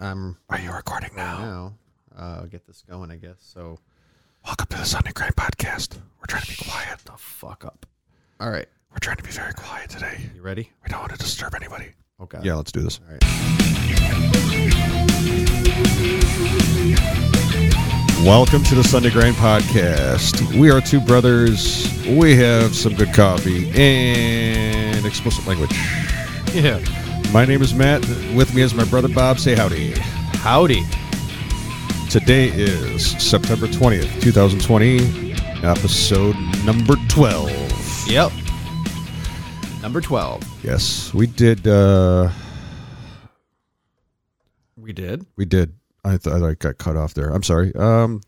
I'm Are you recording now? now. Uh, get this going, I guess. So Welcome to the Sunday Grind Podcast. We're trying to be quiet. the fuck up. All right, We're trying to be very quiet today. you ready? We don't want to disturb anybody. Okay. Yeah, let's do this. All right. Welcome to the Sunday Grind Podcast. We are two brothers. We have some good coffee and explicit language. Yeah. My name is Matt. With me is my brother Bob. Say howdy. Howdy. Today is September 20th, 2020, episode number 12. Yep. Number twelve. Yes, we did. Uh, We did. we did. I thought I got cut off there. I'm sorry. Um,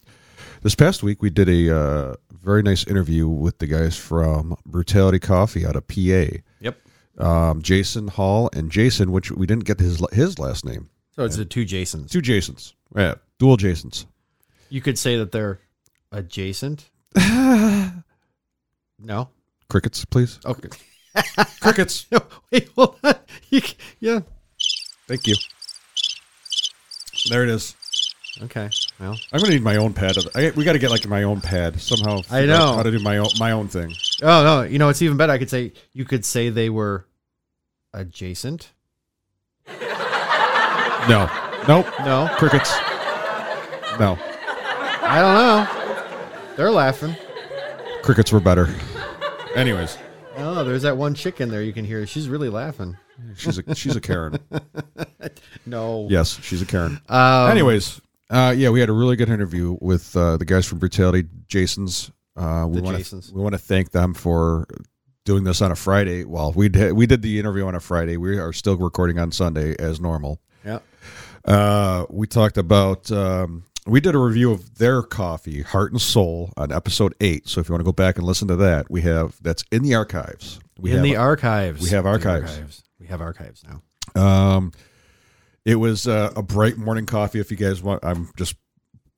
this past week we did a uh, very nice interview with the guys from Brutality Coffee out of PA. Um, Jason Hall and Jason, which we didn't get his his last name. So it's the two Jasons. Two Jasons. Yeah, dual Jasons. You could say that they're adjacent. no. Crickets, please. Okay. Crickets. No. Wait. Hold on. You, yeah. Thank you. There it is. Okay. Well. I'm gonna need my own pad. I, we got to get like my own pad somehow. I know. how to do my own my own thing. Oh no. You know it's even better. I could say you could say they were adjacent. No, nope. No. Crickets. No, I don't know. They're laughing. crickets were better. Anyways, Oh, there's that one chick in there you can hear. She's really laughing. she's a she's a Karen. No. Yes, she's a Karen. Um, Anyways, uh, yeah, we had a really good interview with uh, the guys from Brutality, Jason's. Uh, we The want Jasons. we want to thank them for doing this on a Friday. Well, we did we did the interview on a Friday. We are still recording on Sunday as normal. Yeah. Uh, we talked about um, we did a review of their coffee, Heart and Soul, on episode eight. So if you want to go back and listen to that, we have that's in the archives. We in have the archives. we have The archives. We have archives now. Um, it was uh, a bright morning coffee. If you guys want, I'm just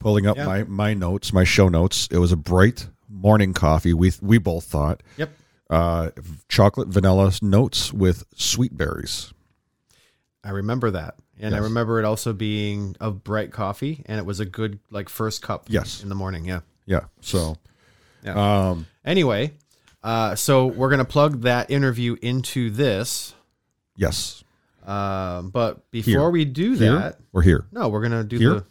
pulling up Yeah. my my notes, my show notes. It was a bright morning coffee. We we both thought Yep. Uh, chocolate vanilla notes with sweet berries. I remember that. And I remember it also being a bright coffee and it was a good like first cup Yes. in the morning. Yeah. Yeah. So, Yeah. um, Anyway, uh, so we're gonna plug that interview into this. yes, Um, but before Here. we do here that, or here. no, we're gonna do Here? the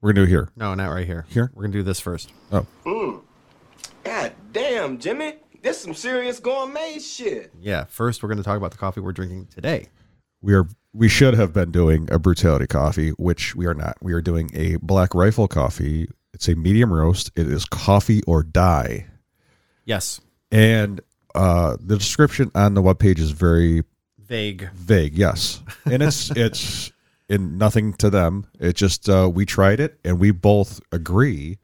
We're gonna do here. no, not right here. Here? We're gonna do this first. Oh. God damn, Jimmy. This some serious gourmet shit. Yeah, first we're gonna talk about the coffee we're drinking today. We are we should have been doing a brutality coffee, which we are not. We are doing a black rifle coffee. It's a medium roast. It is coffee or die. Yes, And uh, the description on the webpage is very vague. vague. Yes, and it's it's in nothing to them. It just uh, we tried it and we both agree.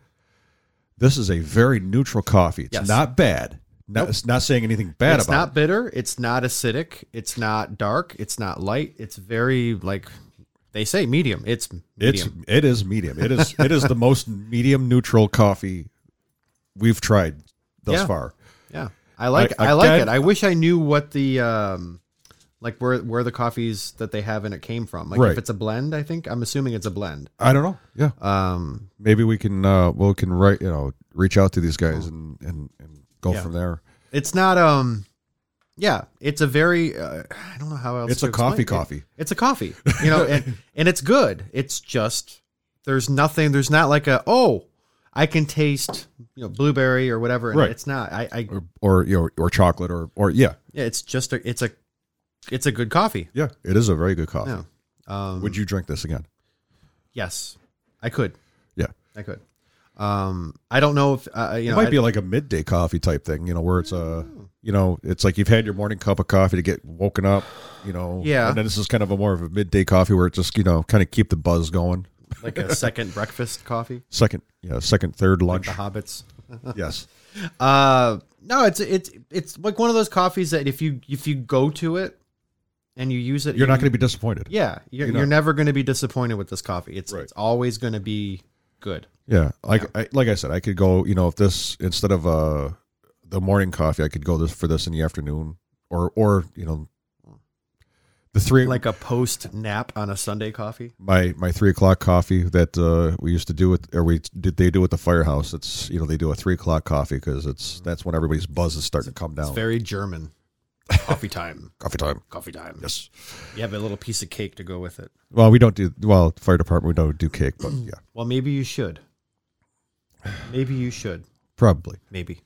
This is a very neutral coffee. It's Yes. not bad. Not, Nope. It's not saying anything bad it's about it. It's not bitter. It's not acidic. It's not dark. It's not light. It's very like they say medium. It's It's medium. it is medium. It is it is the most medium neutral coffee we've tried thus Yeah. far. yeah. I like I- I, like again- it. I wish I knew what the um like where where the coffees that they have and it came from. Like Right. if it's a blend, I think I'm assuming it's a blend. I don't know. Yeah, Um maybe we can uh, we can write you know reach out to these guys and and, and go Yeah. from there. it's not um yeah, it's a very uh, I don't know how else It's a coffee it. coffee. It's a coffee, you know, and and it's good. It's just there's nothing. There's not like a oh, I can taste you know blueberry or whatever. And Right. It's not. I, I Or, or you know or chocolate or or yeah yeah. It's just a. It's a. It's a good coffee. yeah it is a very good coffee. Yeah. Um, Would you drink this again? Yes, I could. Yeah, I could. Um, I don't know if uh, you it know. might I- be like a midday coffee type thing. You know where it's a you know it's like you've had your morning cup of coffee to get woken up. You know Yeah. and then this is kind of a more of a midday coffee where it just you know kind of keep the buzz going. like a second breakfast coffee. Second yeah second third lunch The hobbits. yes Uh, no, it's it's it's like one of those coffees that if you if you go to it and you use it, you're not going to be disappointed. Yeah, you're, You know. you're never going to be disappointed with this coffee. It's Right. it's always going to be good. Yeah, like I, like I said, I could go. You know, if this instead of uh the morning coffee, I could go this for this in the afternoon, or or you know, The three like a post nap on a Sunday coffee. my my three o'clock coffee that uh, we used to do with or we did they do at the firehouse. It's you know they do a three o'clock coffee because it's that's when everybody's buzz is starting to come down. It's very German. Coffee time. coffee time. Coffee time. Yes. You have a little piece of cake to go with it. Well, we don't do well. Fire department we don't do cake, but yeah, Well, maybe you should. Maybe you should. probably. Maybe.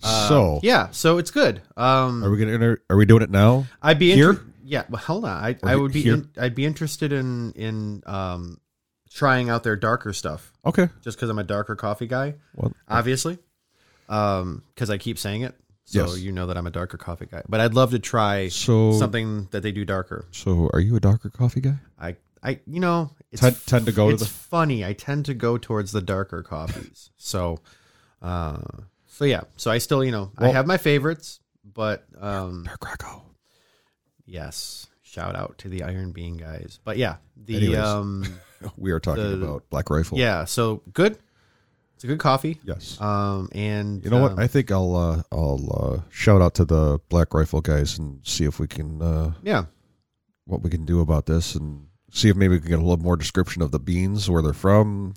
so Yeah. So it's good. Um, are we gonna enter, are we doing it now? I'd be Here? inter- Yeah. Well, hold on. I, I would be. In, I'd be interested in in um, trying out their darker stuff. Okay. Just because I'm a darker coffee guy, Well, obviously. Um, because I keep saying it, so Yes. you know that I'm a darker coffee guy. But I'd love to try so something that they do darker. so are you a darker coffee guy? I, I, you know, it's Tend- tend to go to It's the- funny. I tend to go towards the darker coffees. so, uh, so yeah. So I still, you know, I have my favorites, but um, Dark Greco. yes, shout out to the Iron Bean guys. But yeah, the Anyways. um, We are talking The- about Black Rifle. yeah. So good. It's a good coffee. Yes. Um, and You know what? um, I think I'll uh, I'll uh, shout out to the Black Rifle guys and see if we can uh, yeah. what we can do about this and see if maybe we can get a little more description of the beans, where they're from.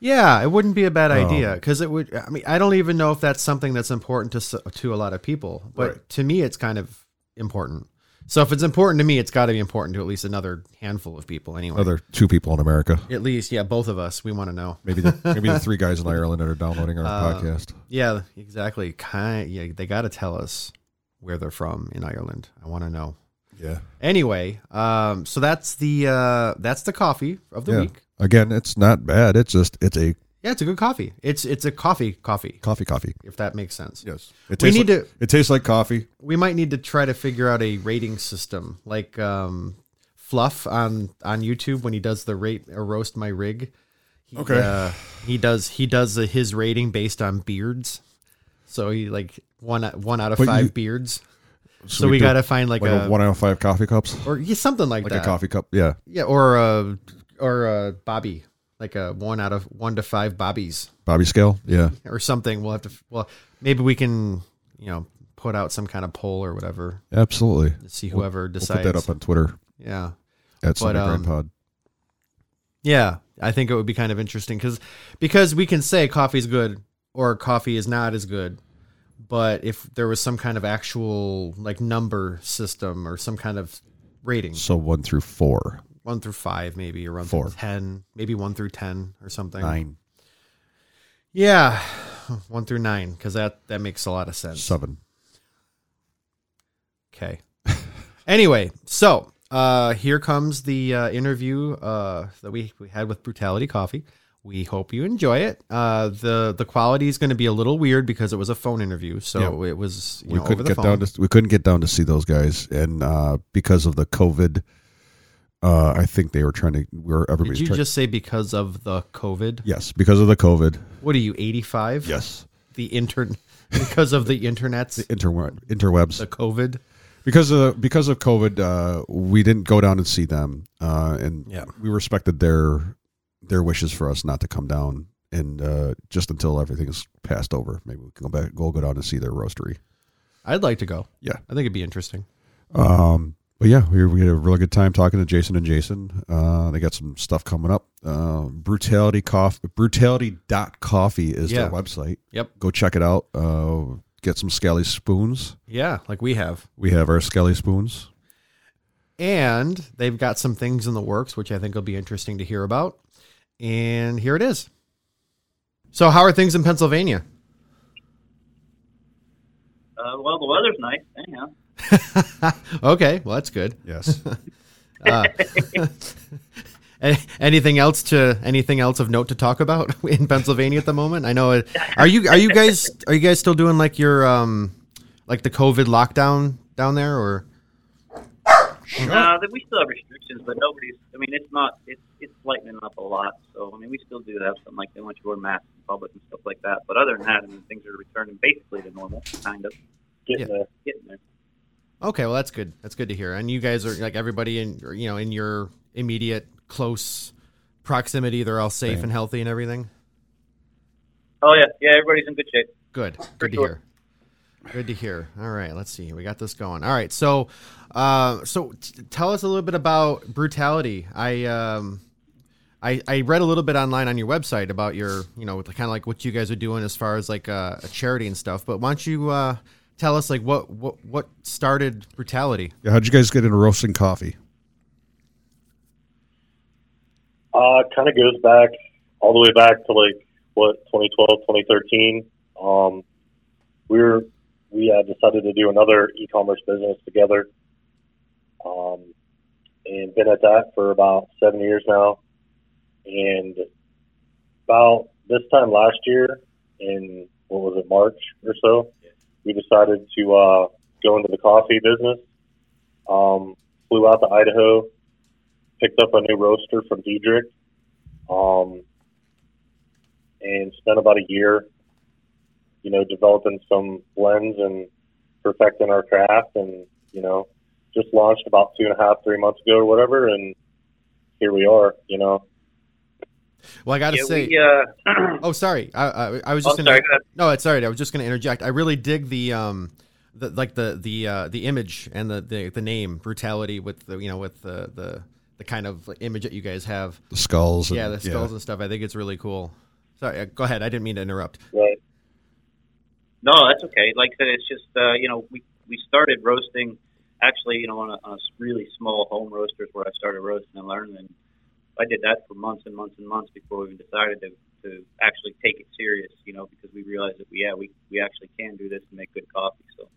Yeah, it wouldn't be a bad Um, idea because it would. I mean, I don't even know if that's something that's important to to a lot of people, but Right. to me, it's kind of important. So if it's important to me, it's got to be important to at least another handful of people. Anyway, Other two people in America, at least, yeah, both of us, we want to know. maybe the maybe the three guys in Ireland that are downloading our Uh, podcast. Yeah, exactly. Kind, yeah, they got to tell us where they're from in Ireland. I want to know. Yeah, Anyway, um, so that's the uh, that's the coffee of the yeah. week. Again, it's not bad. It's just it's a Yeah, it's a good coffee. It's it's a coffee coffee, coffee coffee. if that makes sense. Yes, it We tastes need like, to- It tastes like coffee. we might need to try to figure out a rating system like um fluff on on youtube when he does the rate or roast my rig he, Okay. uh, he does he does uh, his rating based on beards so he like one one out of But five you- beards so, we, do got to find like, like a, a, one out of five coffee cups, or yeah, something like, like that Like a coffee cup. Yeah, yeah or uh or uh bobby like a one out of one to five bobbies Bobby scale. Yeah, or something. We'll have to well maybe we can you know put out some kind of poll or whatever. Absolutely. see whoever We'll decides put that up on Twitter. Yeah. At Sunday um, Pod. Yeah, I think it would be kind of interesting because because we can say coffee's good or coffee is not as good, but if there was some kind of actual like number system or some kind of rating, So one through four, one through five maybe or one Four. through ten, maybe one through ten or something. nine, Yeah, one through nine because that that makes a lot of sense. seven. Okay. anyway, so uh, here comes the uh, interview uh, that we, we had with Brutality Coffee. We hope you enjoy it. Uh, the the quality is going to be a little weird because it was a phone interview, so it was you we know, over couldn't the get phone. down to we couldn't get down to see those guys, and uh, because of the COVID, uh, I think they were trying to. Where Did you trying. just say because of the COVID? yes, because of the COVID. What are you, eighty five? Yes, The intern, because of the internet's the inter interwebs. The COVID. because of because of COVID, uh, we didn't go down and see them, uh, and Yeah. we respected their their wishes for us not to come down, and uh, just until everything is passed over, maybe we can go back, go go down and see their roastery. I'd like to go. Yeah. I think it'd be interesting. Um, but yeah, we, we had a really good time talking to Jason and Jason. Uh, they got some stuff coming up. Uh, brutality coffee, brutality.coffee is their website. Yep. Go check it out. Uh, get some Skelly spoons. Yeah, like we have. We have our Skelly spoons. And they've got some things in the works, which I think will be interesting to hear about. And here it is. So, how are things in Pennsylvania? Uh, well, the weather's nice. Anyhow, okay, well, that's good. Yes. Uh, anything else to anything else of note to talk about in Pennsylvania at the moment? I know. It, are you are you guys are you guys still doing like your um like the COVID lockdown down there or uh, that we still have restrictions, but nobody's. I mean, it's not. It's it's lightening up a lot. So I mean, we still do have something like they want you to wear masks in public and stuff like that. But other than that, I mean, things are returning basically to normal, kind of. Getting there. Getting there. Okay, well that's good. That's good to hear. And you guys are like everybody in you know in your immediate close proximity. They're all safe Yeah. and healthy and everything. Oh yeah, yeah. Everybody's in good shape. Good. Good to sure. hear. Good to hear. All right, let's see. We got this going. All right, so, uh, so t- tell us a little bit about brutality. I, um, I, I read a little bit online on your website about your, you know, kind of like what you guys are doing as far as like uh, a charity and stuff. But why don't you uh, tell us like what what what started brutality? Yeah, how'd you guys get into roasting coffee? Uh, kind of goes back all the way back to like what 2012, 2013. Um, we were we uh, decided to do another e-commerce business together, um, and been at that for about seven years now. And about this time last year, in what was it, March or so, we decided to uh, go into the coffee business. Um, flew out to Idaho, picked up a new roaster from Diedrich, um, and spent about a year, you know, developing some blends and perfecting our craft, and you know, just launched about two and a half, three months ago or whatever, and here we are, you know. Well, I got to Yeah, say, we, uh, oh, sorry, I, I, I was Oh, just gonna, sorry, go no, it's sorry, I was just going to interject. I really dig the um, the like the the uh, the image and the, the the name brutality with the you know with the the the kind of image that you guys have. The skulls. And, yeah, the skulls and stuff. I think it's really cool. Sorry, uh, go ahead. I didn't mean to interrupt. Right. No, that's okay. Like I said, it's just uh, you know we we started roasting actually you know on a, on a really small home roasters where I started roasting and learning. And I did that for months and months and months before we even decided to to actually take it serious. You know because we realized that we yeah we we actually can do this and make good coffee. So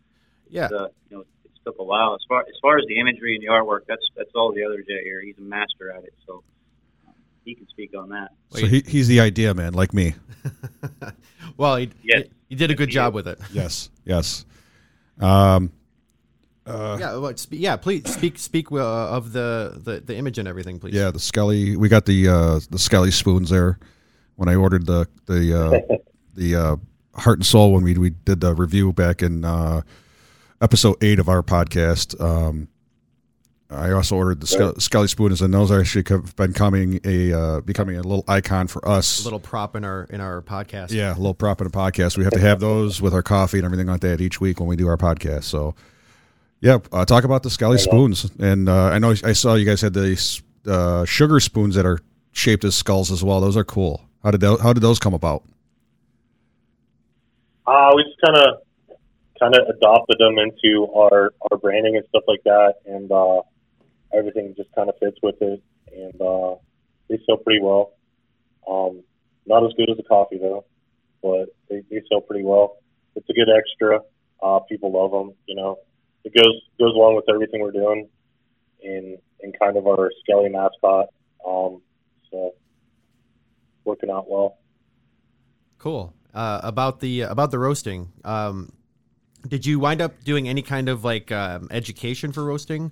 Yeah, uh, you know it took a while. As far as far as the imagery and the artwork, that's that's all the other Jay here. He's a master at it, so he can speak on that. So he, he's the idea man, like me. well, he, Yes. he, he did a good he job with it. Yes, yes. Um, uh, Yeah, well, spe- yeah. Please speak speak uh, of the, the the image and everything, please. yeah, the Skelly. We got the uh, the Skelly spoons there when I ordered the the uh, the uh, Heart and Soul when we we did the review back in uh, episode eight of our podcast. Um, I also ordered the Ske- Skelly spoons, and those are actually have been coming a uh, becoming a little icon for us. a little prop in our in our podcast. Yeah, a little prop in a podcast. We have to have those with our coffee and everything like that each week when we do our podcast. So, yeah, uh, talk about the Skelly spoons. And uh, I know I saw you guys had the uh, sugar spoons that are shaped as skulls as well. Those are cool. How did those, how did those come about? Uh, we just kind of kind of adopted them into our our branding and stuff like that, and uh, everything just kind of fits with it, and uh, they sell pretty well. Um, not as good as the coffee though, but they, they sell pretty well. It's a good extra. Uh, people love them. You know, it goes goes along with everything we're doing, in in kind of our Skelly mascot. Um, so working out well. Cool. Uh, about the about the roasting. Um, did you wind up doing any kind of like um, education for roasting,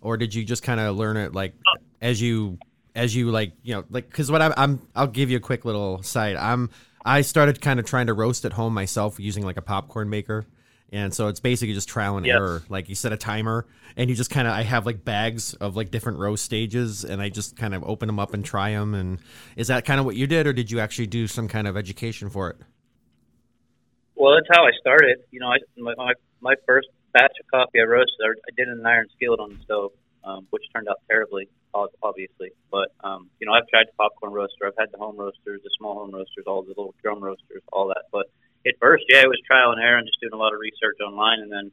or did you just kind of learn it like as you as you like you know like because what I'm, I'm I'll give you a quick little side. I'm I started kind of trying to roast at home myself using like a popcorn maker. And so it's basically just trial and Yep. error. Like you set a timer, and you just kind of I have like bags of like different roast stages, and I just kind of open them up and try them. And is that kind of what you did, or did you actually do some kind of education for it? Well, that's how I started. You know, I, my, my my first batch of coffee I roasted, I, did it in an iron skillet on the stove, um, which turned out terribly, obviously. But um, you know, I've tried the popcorn roaster, I've had the home roasters, the small home roasters, all the little drum roasters, all that. But at first, yeah, it was trial and error and just doing a lot of research online, and then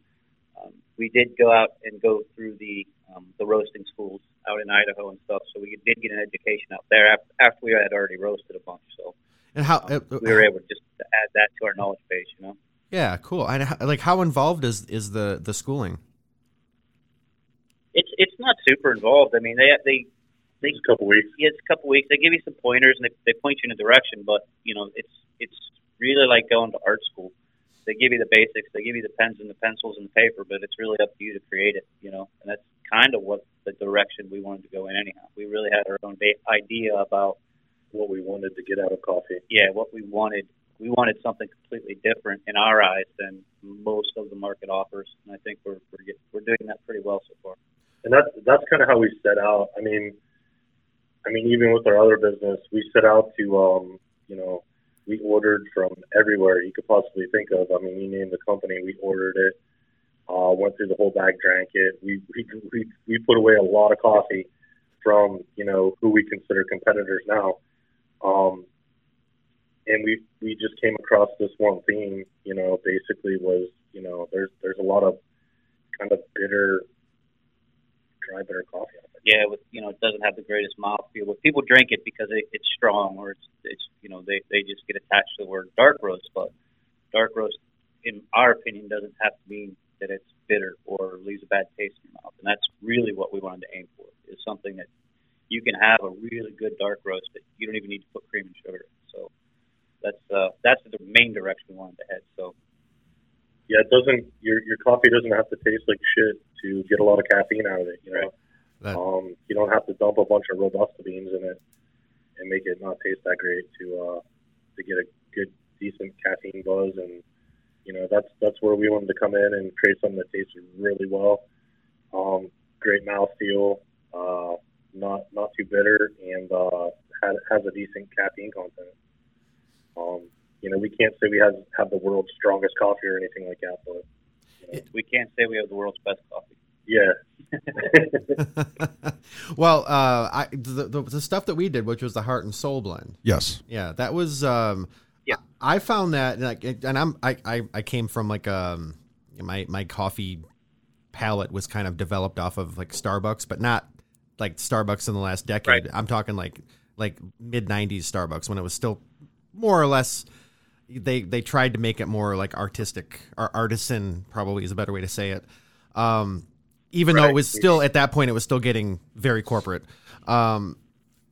um, we did go out and go through the um, the roasting schools out in Idaho and stuff. So we did get an education out there after, after we had already roasted a bunch. So And how uh, we were able to just to add that to our knowledge base, you know. Yeah, cool. And how, like, how involved is is the the schooling? It's it's not super involved. I mean, they they they Just a couple weeks. yeah, it's a couple weeks. They give you some pointers and they, they point you in a direction, but you know, it's it's really like going to art school. They give you the basics, they give you the pens and the pencils and the paper, but it's really up to you to create it. You know, and that's kind of what the direction we wanted to go in. Anyhow, we really had our own ba- idea about What we wanted to get out of coffee. yeah what we wanted. We wanted something completely different in our eyes than most of the market offers, and I think we're we're, get, we're doing that pretty well so far. and that's that's kind of how we set out. I mean, I mean, even with our other business, we set out to, um, you know, we ordered from everywhere you could possibly think of. I mean, you name the company, we ordered it. Uh, went through the whole bag, drank it. We, we we we put away a lot of coffee from you know who we consider competitors now. Um, and we we just came across this one theme. You know, basically was you know there's there's a lot of kind of bitter, dry bitter coffee. Yeah, with you know, it doesn't have the greatest mouthfeel, but people drink it because it, it's strong, or it's it's you know they they just get attached to the word dark roast. But dark roast, in our opinion, doesn't have to mean that it's bitter or leaves a bad taste in your mouth, and that's really what we wanted to aim for. Is something that you can have a really good dark roast that you don't even need to put cream and sugar. in. So that's uh, that's the main direction we wanted to head. So Yeah, it doesn't your your coffee doesn't have to taste like shit to get a lot of caffeine out of it. You know, That- um, you don't have to dump a bunch of robusta beans in it and make it not taste that great to uh, to get a good decent caffeine buzz and you know that's that's where we wanted to come in and create something that tasted really well, um, great mouthfeel, uh, not not too bitter, and uh, has, has a decent caffeine content. Um, you know, we can't say we have have the world's strongest coffee or anything like that, but we can't say we have the world's best coffee. yeah, well, uh, I the, the the stuff that we did, which was the heart and soul blend. Yes. Yeah, that was. Um, Yeah. I found that, like, and I'm I, I I came from like um my my coffee palate was kind of developed off of like Starbucks, but not like Starbucks in the last decade. Right. I'm talking like like mid '90s Starbucks when it was still more or less. They they tried to make it more like artistic or artisan, probably is a better way to say it. Um, even though it was still at that point, it was still getting very corporate. Um,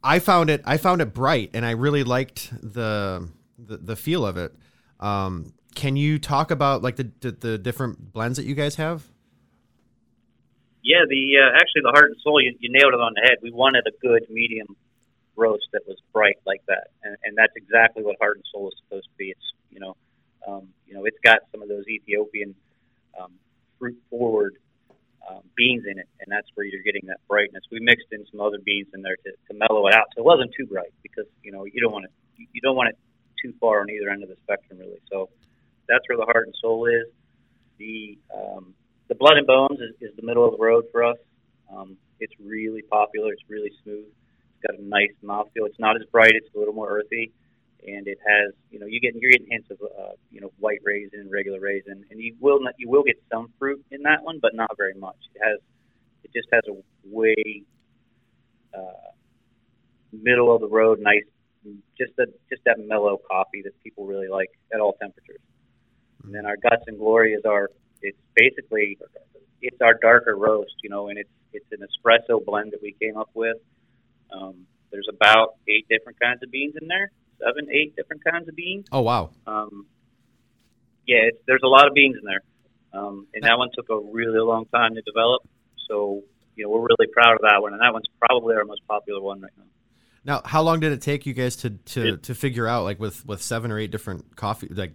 I found it I found it bright and I really liked the the, the feel of it. Um, can you talk about like the, the the different blends that you guys have? Yeah, the uh, actually the heart and soul, you, you nailed it on the head. We wanted a good medium roast that was bright like that, and, and that's exactly what heart and soul is supposed to be. It's you know, um, you know, it's got some of those Ethiopian um, fruit forward um, beans in it, and that's where you're getting that brightness. We mixed in some other beans in there to, to mellow it out, so it wasn't too bright because you know you don't want it you- don't want it too far on either end of the spectrum really. So that's where the heart and soul is. The um, the blood and bones is, is the middle of the road for us. Um, it's really popular. It's really smooth. It's got a nice mouthfeel. It's not as bright. It's a little more earthy, and it has you know you get you're getting hints of uh, you know white raisin regular raisin, and you will not you will get some fruit in that one, but not very much. It has it just has a way uh, middle of the road, nice, just a just that mellow coffee that people really like at all temperatures. And then our guts and glory is our it's basically it's our darker roast, you know, and it's it's an espresso blend that we came up with. Um, there's about eight different kinds of beans in there, seven, eight different kinds of beans. Oh wow, Um, yeah, it's, there's a lot of beans in there, um, and that one took a really long time to develop. So you know we're really proud of that one, and that one's probably our most popular one right now. Now, how long did it take you guys to to, It- to figure out like with with seven or eight different coffee like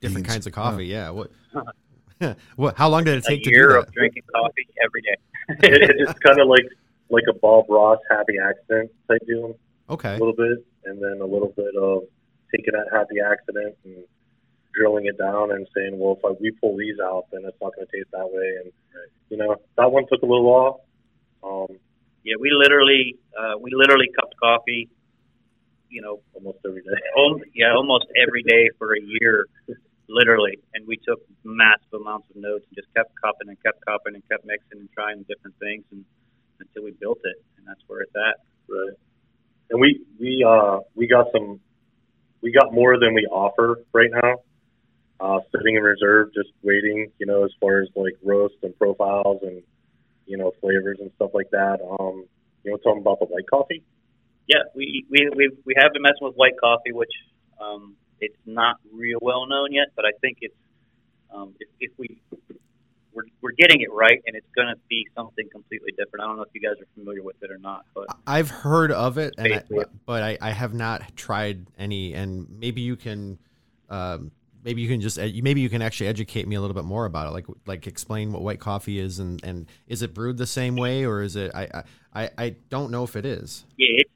different Beans. kinds of coffee? Yeah. What? what? How long did it A take to year do of drinking coffee every day. it, it's kind of like like a Bob Ross happy accident type deal, Okay. a little bit, and then a little bit of taking that happy accident and drilling it down and saying, well, if I, we pull these out, then it's not going to taste that way. And you know, that one took a little while. Um, Yeah, we literally uh, we literally cupped coffee, you know, almost every day. al- yeah, almost every day for a year, literally. And we took massive amounts of notes and just kept cupping and kept cupping and kept mixing and trying different things and until we built it. And that's where it's at. Right. And we we uh we got some we got more than we offer right now. Uh sitting in reserve, just waiting, you know, as far as like roast and profiles and you know, flavors and stuff like that. Um you know, talking about the white coffee. Yeah, we we we, we have been messing with white coffee, which um, it's not real well known yet, but I think it's um, if, if we getting it right, and it's going to be something completely different. I don't know if you guys are familiar with it or not, but I've heard of it, and I, but I, I have not tried any. And maybe you can, um, maybe you can just maybe you can actually educate me a little bit more about it. Like like explain what white coffee is, and and is it brewed the same way, or is it? I I I don't know if it is. yeah, it's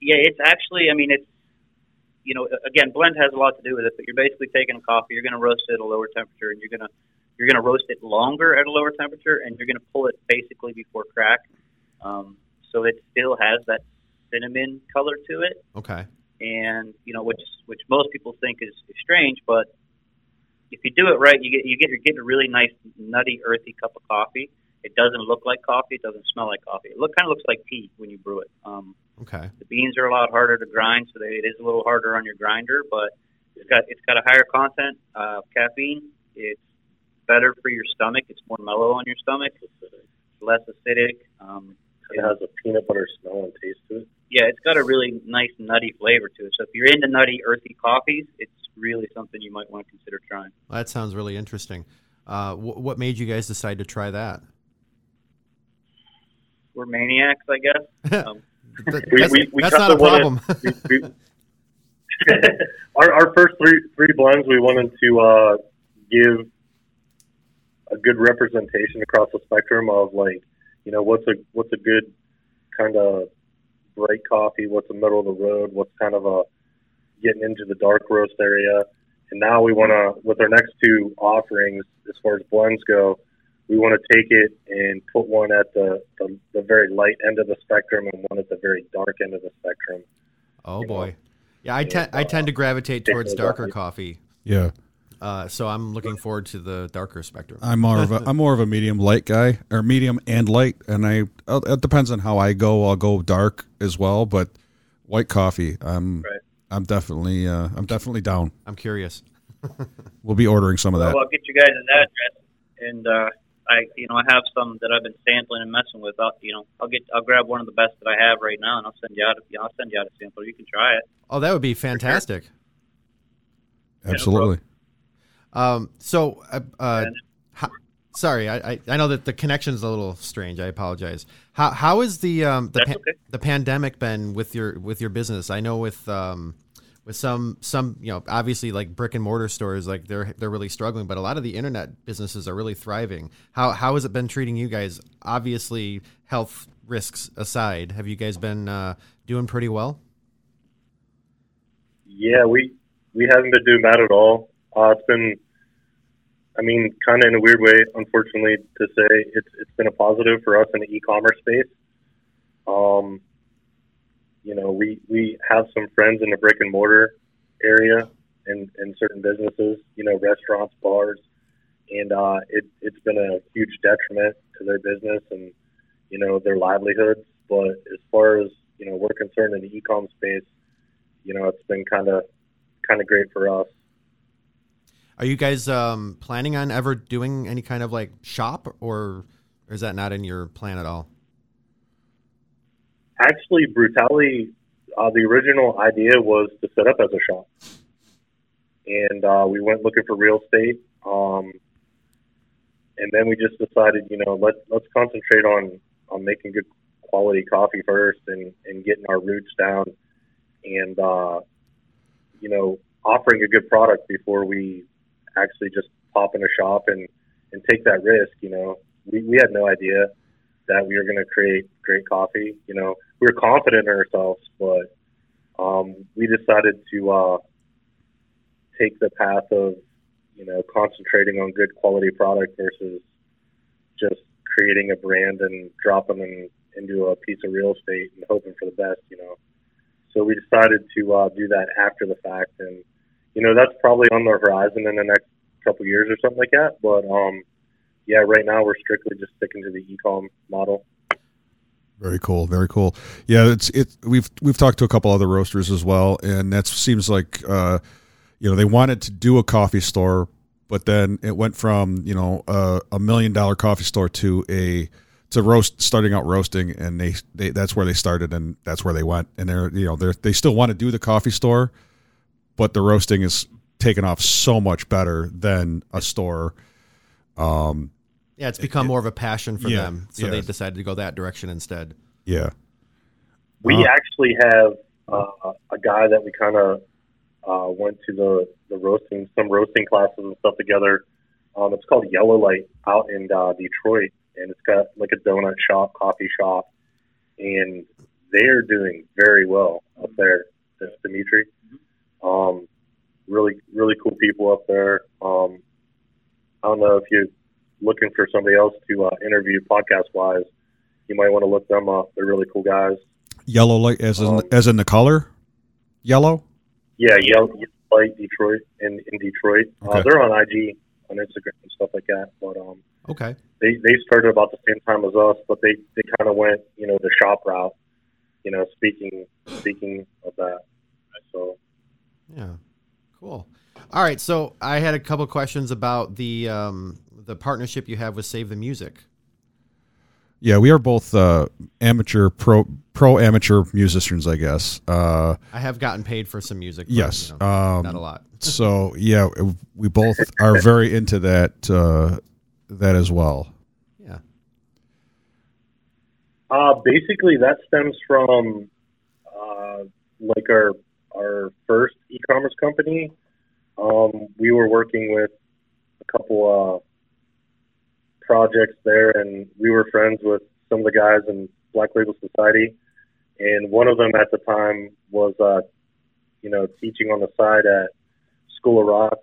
yeah, it's actually. I mean, it's you know, again, blend has a lot to do with it, but you're basically taking a coffee, you're going to roast it at a lower temperature, and you're going to you're going to roast it longer at a lower temperature, and you're going to pull it basically before crack, um, so it still has that cinnamon color to it. Okay. And you know, which which most people think is, is strange, but if you do it right, you get you get you're getting a really nice nutty, earthy cup of coffee. It doesn't look like coffee. It doesn't smell like coffee. It look kind of looks like tea when you brew it. Um, Okay. the beans are a lot harder to grind, so they, it is a little harder on your grinder. But it's got it's got a higher content of caffeine. It's better for your stomach. It's more mellow on your stomach. It's less acidic. Um, It has a peanut butter smell and taste to it. yeah, it's got a really nice nutty flavor to it. So if you're into nutty, earthy coffees, it's really something you might want to consider trying. Well, that sounds really interesting. Uh, wh- what made you guys decide to try that? We're maniacs, I guess. Um, Th- We- that's we- we that's not a problem. we, we, our, our first three three blends, we wanted to uh, give a good representation across the spectrum of like, you know, what's a what's a good kind of bright coffee, what's a middle of the road, what's kind of a getting into the dark roast area, and now we want to, with our next two offerings, as far as blends go, we want to take it and put one at the, the the very light end of the spectrum and one at the very dark end of the spectrum. Oh you know, boy. Yeah, I tend I tend to gravitate towards darker coffee. Yeah, Uh, so I'm looking forward to the darker spectrum. I'm more of a I'm more of a medium light guy, or medium and light, and I uh, it depends on how I go. I'll go dark as well, but white coffee. I'm Right. I'm definitely uh, I'm definitely down. I'm curious. We'll be ordering some of that. Well, I'll get you guys an address, and uh, I, you know, I have some that I've been sampling and messing with. I'll, you know, I'll get, I'll grab one of the best that I have right now, and I'll send you out. I'll send you out a sample. You can try it. Oh, that would be fantastic. Absolutely. Um, so, uh, uh, how, sorry, I, I know that the connection's a little strange. I apologize. How how is the um the That's okay. the pandemic been with your with your business? I know with um with some some you know obviously like brick and mortar stores like they're they're really struggling, but a lot of the internet businesses are really thriving. How how has it been treating you guys? Obviously, health risks aside, have you guys been uh, doing pretty well? Yeah, we we haven't been doing bad at all. Uh, it's been, I mean, kind of in a weird way, unfortunately to say, it's it's been a positive for us in the e-commerce space. Um, you know, we we have some friends in the brick and mortar area and in certain businesses, you know, restaurants, bars, and uh, it it's been a huge detriment to their business and you know their livelihoods. But as far as you know, we're concerned in the e-com space you know, it's been kind of kind of great for us. Are you guys um, planning on ever doing any kind of like shop, or, is that not in your plan at all? Actually, Brutality, uh, the original idea was to set up as a shop, and uh, we went looking for real estate. Um, and then we just decided, you know, let let's concentrate on on making good quality coffee first, and and getting our roots down, and uh, you know, offering a good product before we actually just pop in a shop and and take that risk. You know, we we had no idea that we were going to create great coffee. You know, we were confident in ourselves, but um, we decided to uh, take the path of you know concentrating on good quality product versus just creating a brand and dropping them into a piece of real estate and hoping for the best. You know, so we decided to uh, do that after the fact, and you know that's probably on the horizon in the next couple years or something like that. But um, yeah, right now we're strictly just sticking to the e-com model. Very cool, very cool. Yeah, it's it. We've we've talked to a couple other roasters as well, and that seems like uh, you know they wanted to do a coffee store, but then it went from you know a, a million dollar coffee store to a to roast starting out roasting, and they, they that's where they started, and that's where they went, and they're you know they they still want to do the coffee store, but the roasting is taken off so much better than a store. Um, Yeah, it's become more of a passion for Yeah, them, so yeah. they decided to go that direction instead. yeah, We Wow. actually have uh, a guy that we kind of uh, went to the, the roasting, some roasting classes and stuff together. Um, it's called Yellow Light out in uh, Detroit, and it's got like a donut shop, coffee shop, and they're doing very well up there. That's Dimitri. really really cool people up there. Um, I don't know if you're looking for somebody else to uh, interview podcast wise, you might want to look them up. They're really cool guys. Yellow light, as in, Um, as in the color, yellow. Yeah, Yellow Yellow Light Detroit in in Detroit. Okay. Uh, they're on IG, on Instagram and stuff like that. But um, Okay. they they started about the same time as us, but they they kind of went you know the shop route. You know, speaking speaking of that. So Yeah. Cool. All right. So I had a couple questions about the um, the partnership you have with Save the Music. Yeah, we are both uh, amateur, pro, pro amateur musicians, I guess. Uh, I have gotten paid for some music. but, yes. you know, um, not a lot. so yeah, we both are very into that uh, that as well. Yeah. Uh, basically, that stems from uh, like our our first e-commerce company. Um, we were working with a couple uh, projects there, and we were friends with some of the guys in Black Label Society. And one of them at the time was, uh, you know, teaching on the side at School of Rock,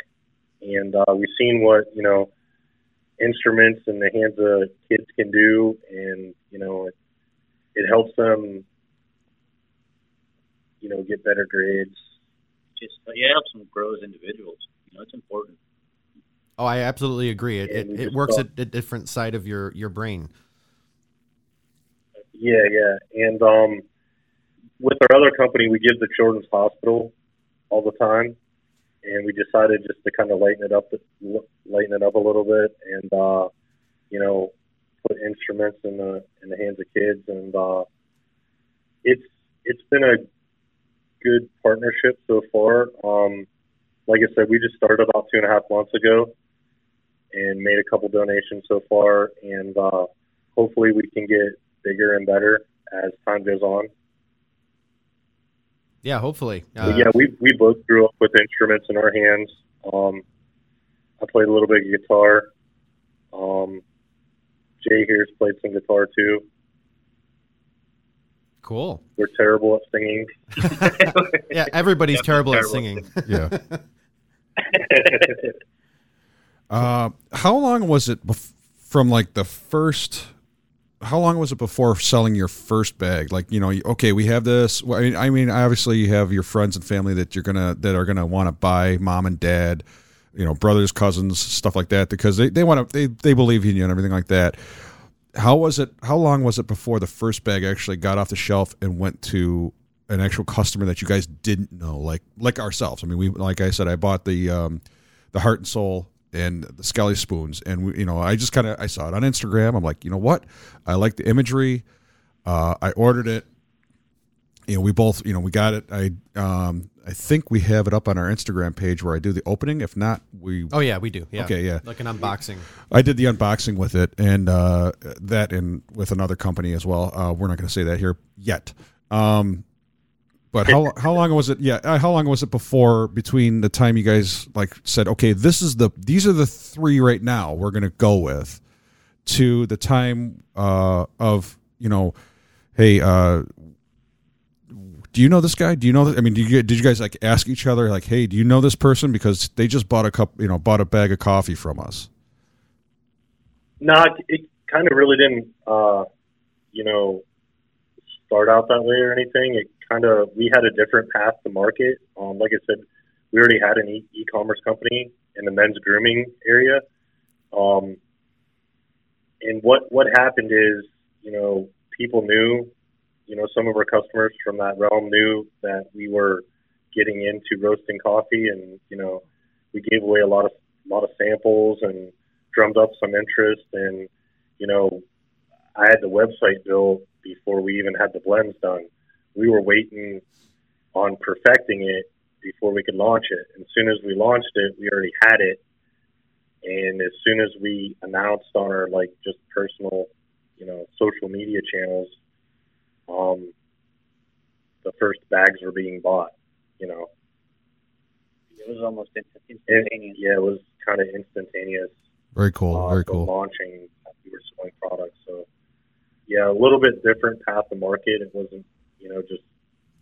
and uh, we've seen what you know instruments in the hands of kids can do, and you know, it, it helps them, you know, get better grades. Just yeah, it helps them grow as individuals. You know, it's important. Oh, I absolutely agree. It Yeah, it, it works thought- at a different side of your your brain. Yeah, yeah, and um, with our other company, we give the Children's Hospital all the time, and we decided just to kind of lighten it up, lighten it up a little bit, and uh, you know, put instruments in the in the hands of kids, and uh, it's it's been a good partnership so far. Um, like I said, we just started about two and a half months ago, and made a couple donations so far, and uh, hopefully we can get bigger and better as time goes on. Yeah, hopefully. Uh, yeah, we we both grew up with instruments in our hands. Um, I played a little bit of guitar. Um, Jay here's played some guitar too. Cool. We're terrible at singing. Yeah, everybody's terrible at singing. Yeah. Uh, how long was it bef- from like the first? How long was it before selling your first bag? Like you know, okay, we have this. I mean, I mean, obviously you have your friends and family that you're gonna that are gonna want to buy, mom and dad, you know, brothers, cousins, stuff like that, because they they want to they they believe in you and everything like that. How was it? How long was it before the first bag actually got off the shelf and went to an actual customer that you guys didn't know, like like ourselves? I mean, we like I said, I bought the um, the heart and soul and the skelly spoons and we, you know i just kind of i saw it on instagram i'm like you know what i like the imagery uh, i ordered it you know we both you know we got it i um i think we have it up on our instagram page where i do the opening if not we Oh yeah, we do. Yeah. Okay, yeah. Like an unboxing. I did the unboxing with it, and uh, that and with another company as well. Uh, we're not going to say that here yet. Um, but how how long was it? Yeah, uh, how long was it before between the time you guys like said, okay, this is the these are the three right now we're going to go with, to the time uh, of you know, hey, uh, do you know this guy? Do you know? This? I mean, you, did you guys like ask each other like, hey, do you know this person because they just bought a cup, you know, bought a bag of coffee from us? No, it, it kind of really didn't, uh, you know, start out that way or anything. It kind of we had a different path to market. Um, like I said, we already had an e- e-commerce company in the men's grooming area. Um, and what what happened is, you know, people knew, you know, some of our customers from that realm knew that we were getting into roasting coffee, and you know, we gave away a lot of a lot of samples and drummed up some interest. And you know, I had the website built before we even had the blends done. We were waiting on perfecting it before we could launch it. And as soon as we launched it, we already had it. And as soon as we announced on our like just personal, you know, social media channels, um, the first bags were being bought. You know, It was almost inst- and, instantaneous. yeah, it was kind of instantaneous. Very cool. uh, very cool. launching we were selling products. So yeah, a little bit different path to market. It wasn't, you know, just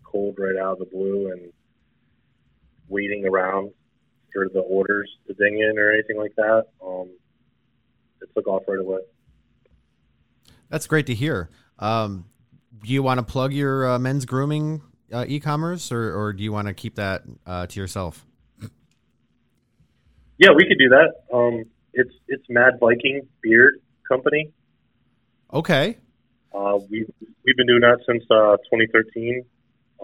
cold right out of the blue and waiting around for the orders to ding in or anything like that. Um, it took off right away. That's great to hear. Um, do you want to plug your uh, men's grooming uh, e-commerce, or, or do you want to keep that uh, to yourself? Yeah, we could do that. Um, it's it's Mad Viking Beard Company. Okay. Uh, we've we've been doing that since uh, 2013.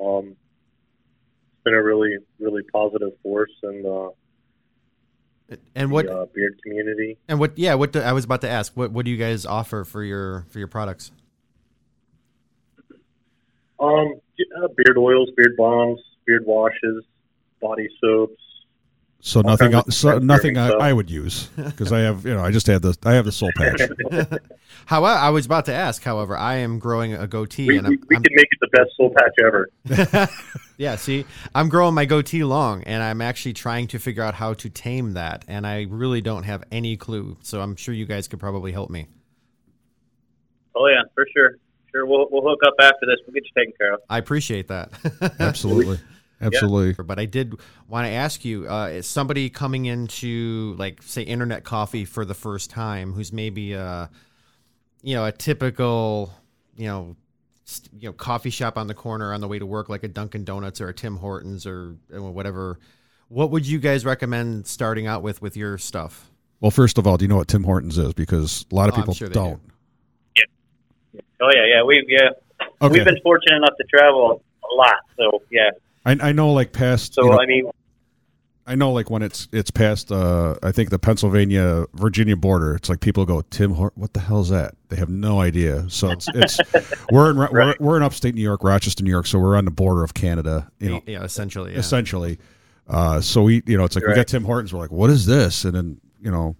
Um, it's been a really really positive force in the, and what the uh, beard community. And what? Yeah, what do, I was about to ask. What what do you guys offer for your for your products? Um, uh, beard oils, beard bombs, beard washes, body soaps, so All nothing, so nothing I, I, would use because I have, you know, I just had the, I have the soul patch. however, I was about to ask. However, I am growing a goatee, we, and I'm, we, can make it the best soul patch ever. yeah, see, I'm growing my goatee long, and I'm actually trying to figure out how to tame that, and I really don't have any clue. So I'm sure you guys could probably help me. Oh yeah, for sure. Sure, we'll we'll hook up after this. We'll get you taken care of. I appreciate that. Absolutely. Absolutely. Yeah. But I did want to ask you: uh, is somebody coming into, like, say, internet coffee for the first time, who's maybe, uh, you know, a typical, you know, st- you know, coffee shop on the corner on the way to work, like a Dunkin' Donuts or a Tim Hortons or whatever. What would you guys recommend starting out with with your stuff? Well, first of all, do you know what Tim Hortons is? Because a lot of oh, people sure don't. Do. Yeah. Oh yeah, yeah. We've yeah. Okay. We've been fortunate enough to travel a lot, so yeah. I, I know, like past. So you know, I mean, I know, like when it's it's past. Uh, I think the Pennsylvania Virginia border. It's like people go, Tim, Hort, what the hell is that? They have no idea. So it's it's we're in right. we're, we're in upstate New York, Rochester, New York. So we're on the border of Canada. You know, yeah, essentially, yeah. essentially. Uh, so we, you know, it's like right. we got Tim Hortons. We're like, what is this? And then you know,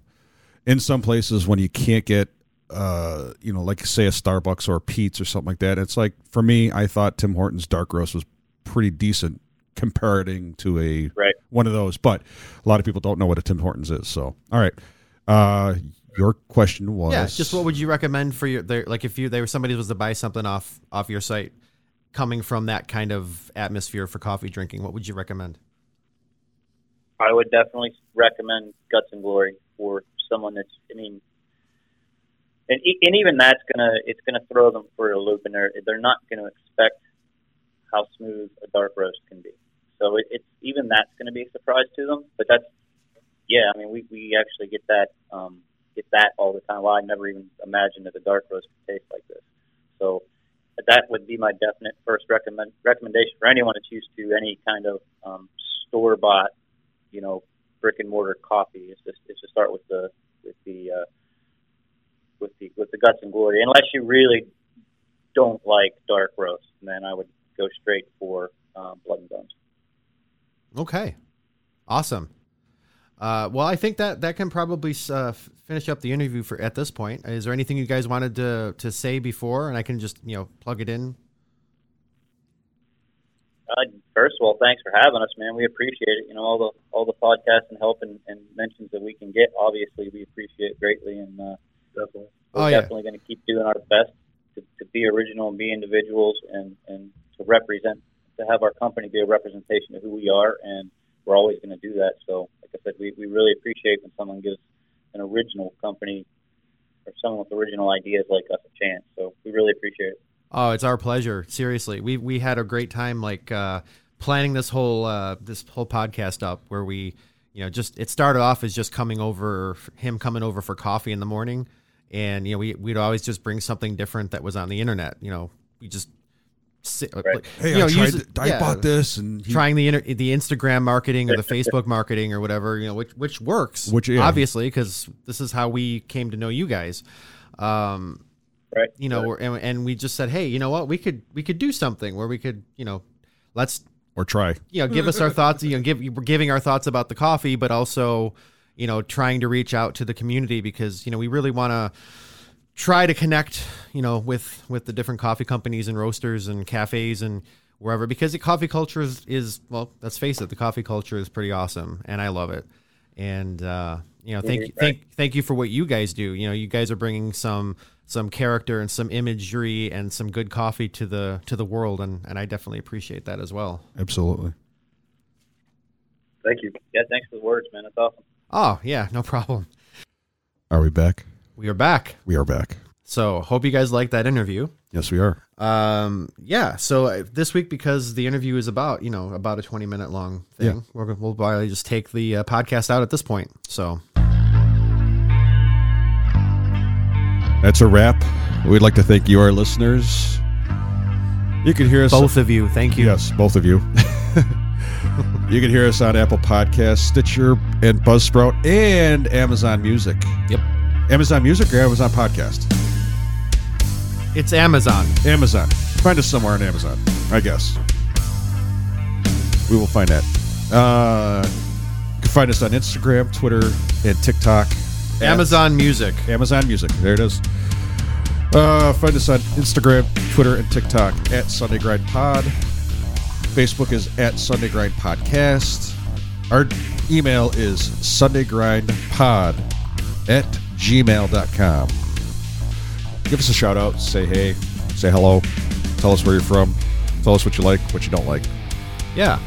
in some places when you can't get uh, you know, like say a Starbucks or a Peet's or something like that. It's like for me, I thought Tim Hortons dark roast was pretty decent comparing to a right. one of those. But a lot of people don't know what a Tim Hortons is. So, all right. Uh, your question was yeah, just what would you recommend for your there like if you there was somebody was to buy something off off your site, coming from that kind of atmosphere for coffee drinking, what would you recommend? I would definitely recommend Guts and Glory for someone that's. I mean, and and even that's gonna it's gonna throw them for a loop, and they're they're not gonna expect how smooth a dark roast can be. So it, it's even that's to be a surprise to them. But that's yeah, I mean we we actually get that um, get that all the time. Well, I never even imagined that a dark roast could taste like this. So that would be my definite first recommend recommendation for anyone that's used to any kind of um, store bought, you know, brick and mortar coffee. Is just is to start with the with the uh, with the with the guts and glory. Unless you really don't like dark roast, then I would go straight for uh, blood and bones. Okay, awesome. Uh, well, I think that that can probably uh, finish up the interview for at this point. Is there anything you guys wanted to to say before, and I can just you know plug it in? Uh, first of all, thanks for having us, man. We appreciate it. You know all the all the podcasts and help and, and mentions that we can get. Obviously, we appreciate it greatly, and uh, definitely, we're oh, yeah. definitely going to keep doing our best to, to be original and be individuals and and to represent, to have our company be a representation of who we are, and we're always going to do that. So, like I said, we, we really appreciate when someone gives an original company or someone with original ideas like us a chance. So we really appreciate it. Oh, it's our pleasure. Seriously, we we had a great time like uh, planning this whole uh, this whole podcast up where we you know just it started off as just coming over him coming over for coffee in the morning and you know we we'd always just bring something different that was on the internet you know we just Right. Hey, you know, I, tried, it, I yeah, bought this and he, trying the inter, the Instagram marketing or the Facebook marketing or whatever, you know, which which works, which yeah. obviously because this is how we came to know you guys. Um, right. You know, right. And, and we just said, hey, you know what, we could we could do something where we could, you know, let's or try, you know, give us our thoughts. You know, give we're giving our thoughts about the coffee, but also, you know, trying to reach out to the community because you know we really want to try to connect, you know, with with the different coffee companies and roasters and cafes and wherever because the coffee culture is, is well, let's face it, the coffee culture is pretty awesome and I love it. And uh, you know, thank mm-hmm. thank thank you for what you guys do. You know, you guys are bringing some some character and some imagery and some good coffee to the to the world and and I definitely appreciate that as well. Absolutely. Thank you. Yeah, thanks for the words, man. That's awesome. Oh yeah, no problem. Are we back? We are back. We are back. So hope you guys liked that interview. Yes, we are. Um, yeah. So uh, this week, because the interview is about you know about a twenty minute long thing, Yeah. we're, gonna- we'll probably just take the uh, podcast out at this point. So That's a wrap. We'd like to thank you, our listeners. You can hear us both of you, thank you. Yes, both of you. you can hear us on Apple Podcasts, Stitcher, and Buzzsprout, and Amazon Music. Yep. Amazon Music or Amazon Podcast? It's Amazon. Amazon. Find us somewhere on Amazon, I guess. We will find that. Uh, you can find us on Instagram, Twitter, and TikTok. Amazon Music. Amazon Music. There it is. Uh, find us on Instagram, Twitter, and TikTok at Sunday Grind Pod. Facebook is at Sunday Grind Podcast. Our email is SundayGrindPod at gmail.com. Give us a shout out. Say hey. Say hello. Tell us where you're from. Tell us what you like, what you don't like. Yeah.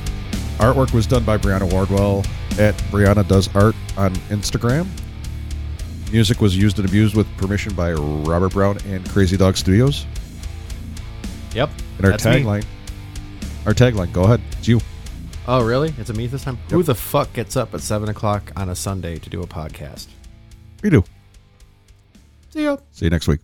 Artwork was done by Brianna Wardwell at Brianna Does Art on Instagram. Music was used and abused with permission by Robert Brown and Crazy Dog Studios. Yep. And our tagline, our tagline, go ahead, it's you. Oh, really? It's a me this time. Who the fuck gets up at seven o'clock on a Sunday to do a podcast? We do. See ya. See you next week.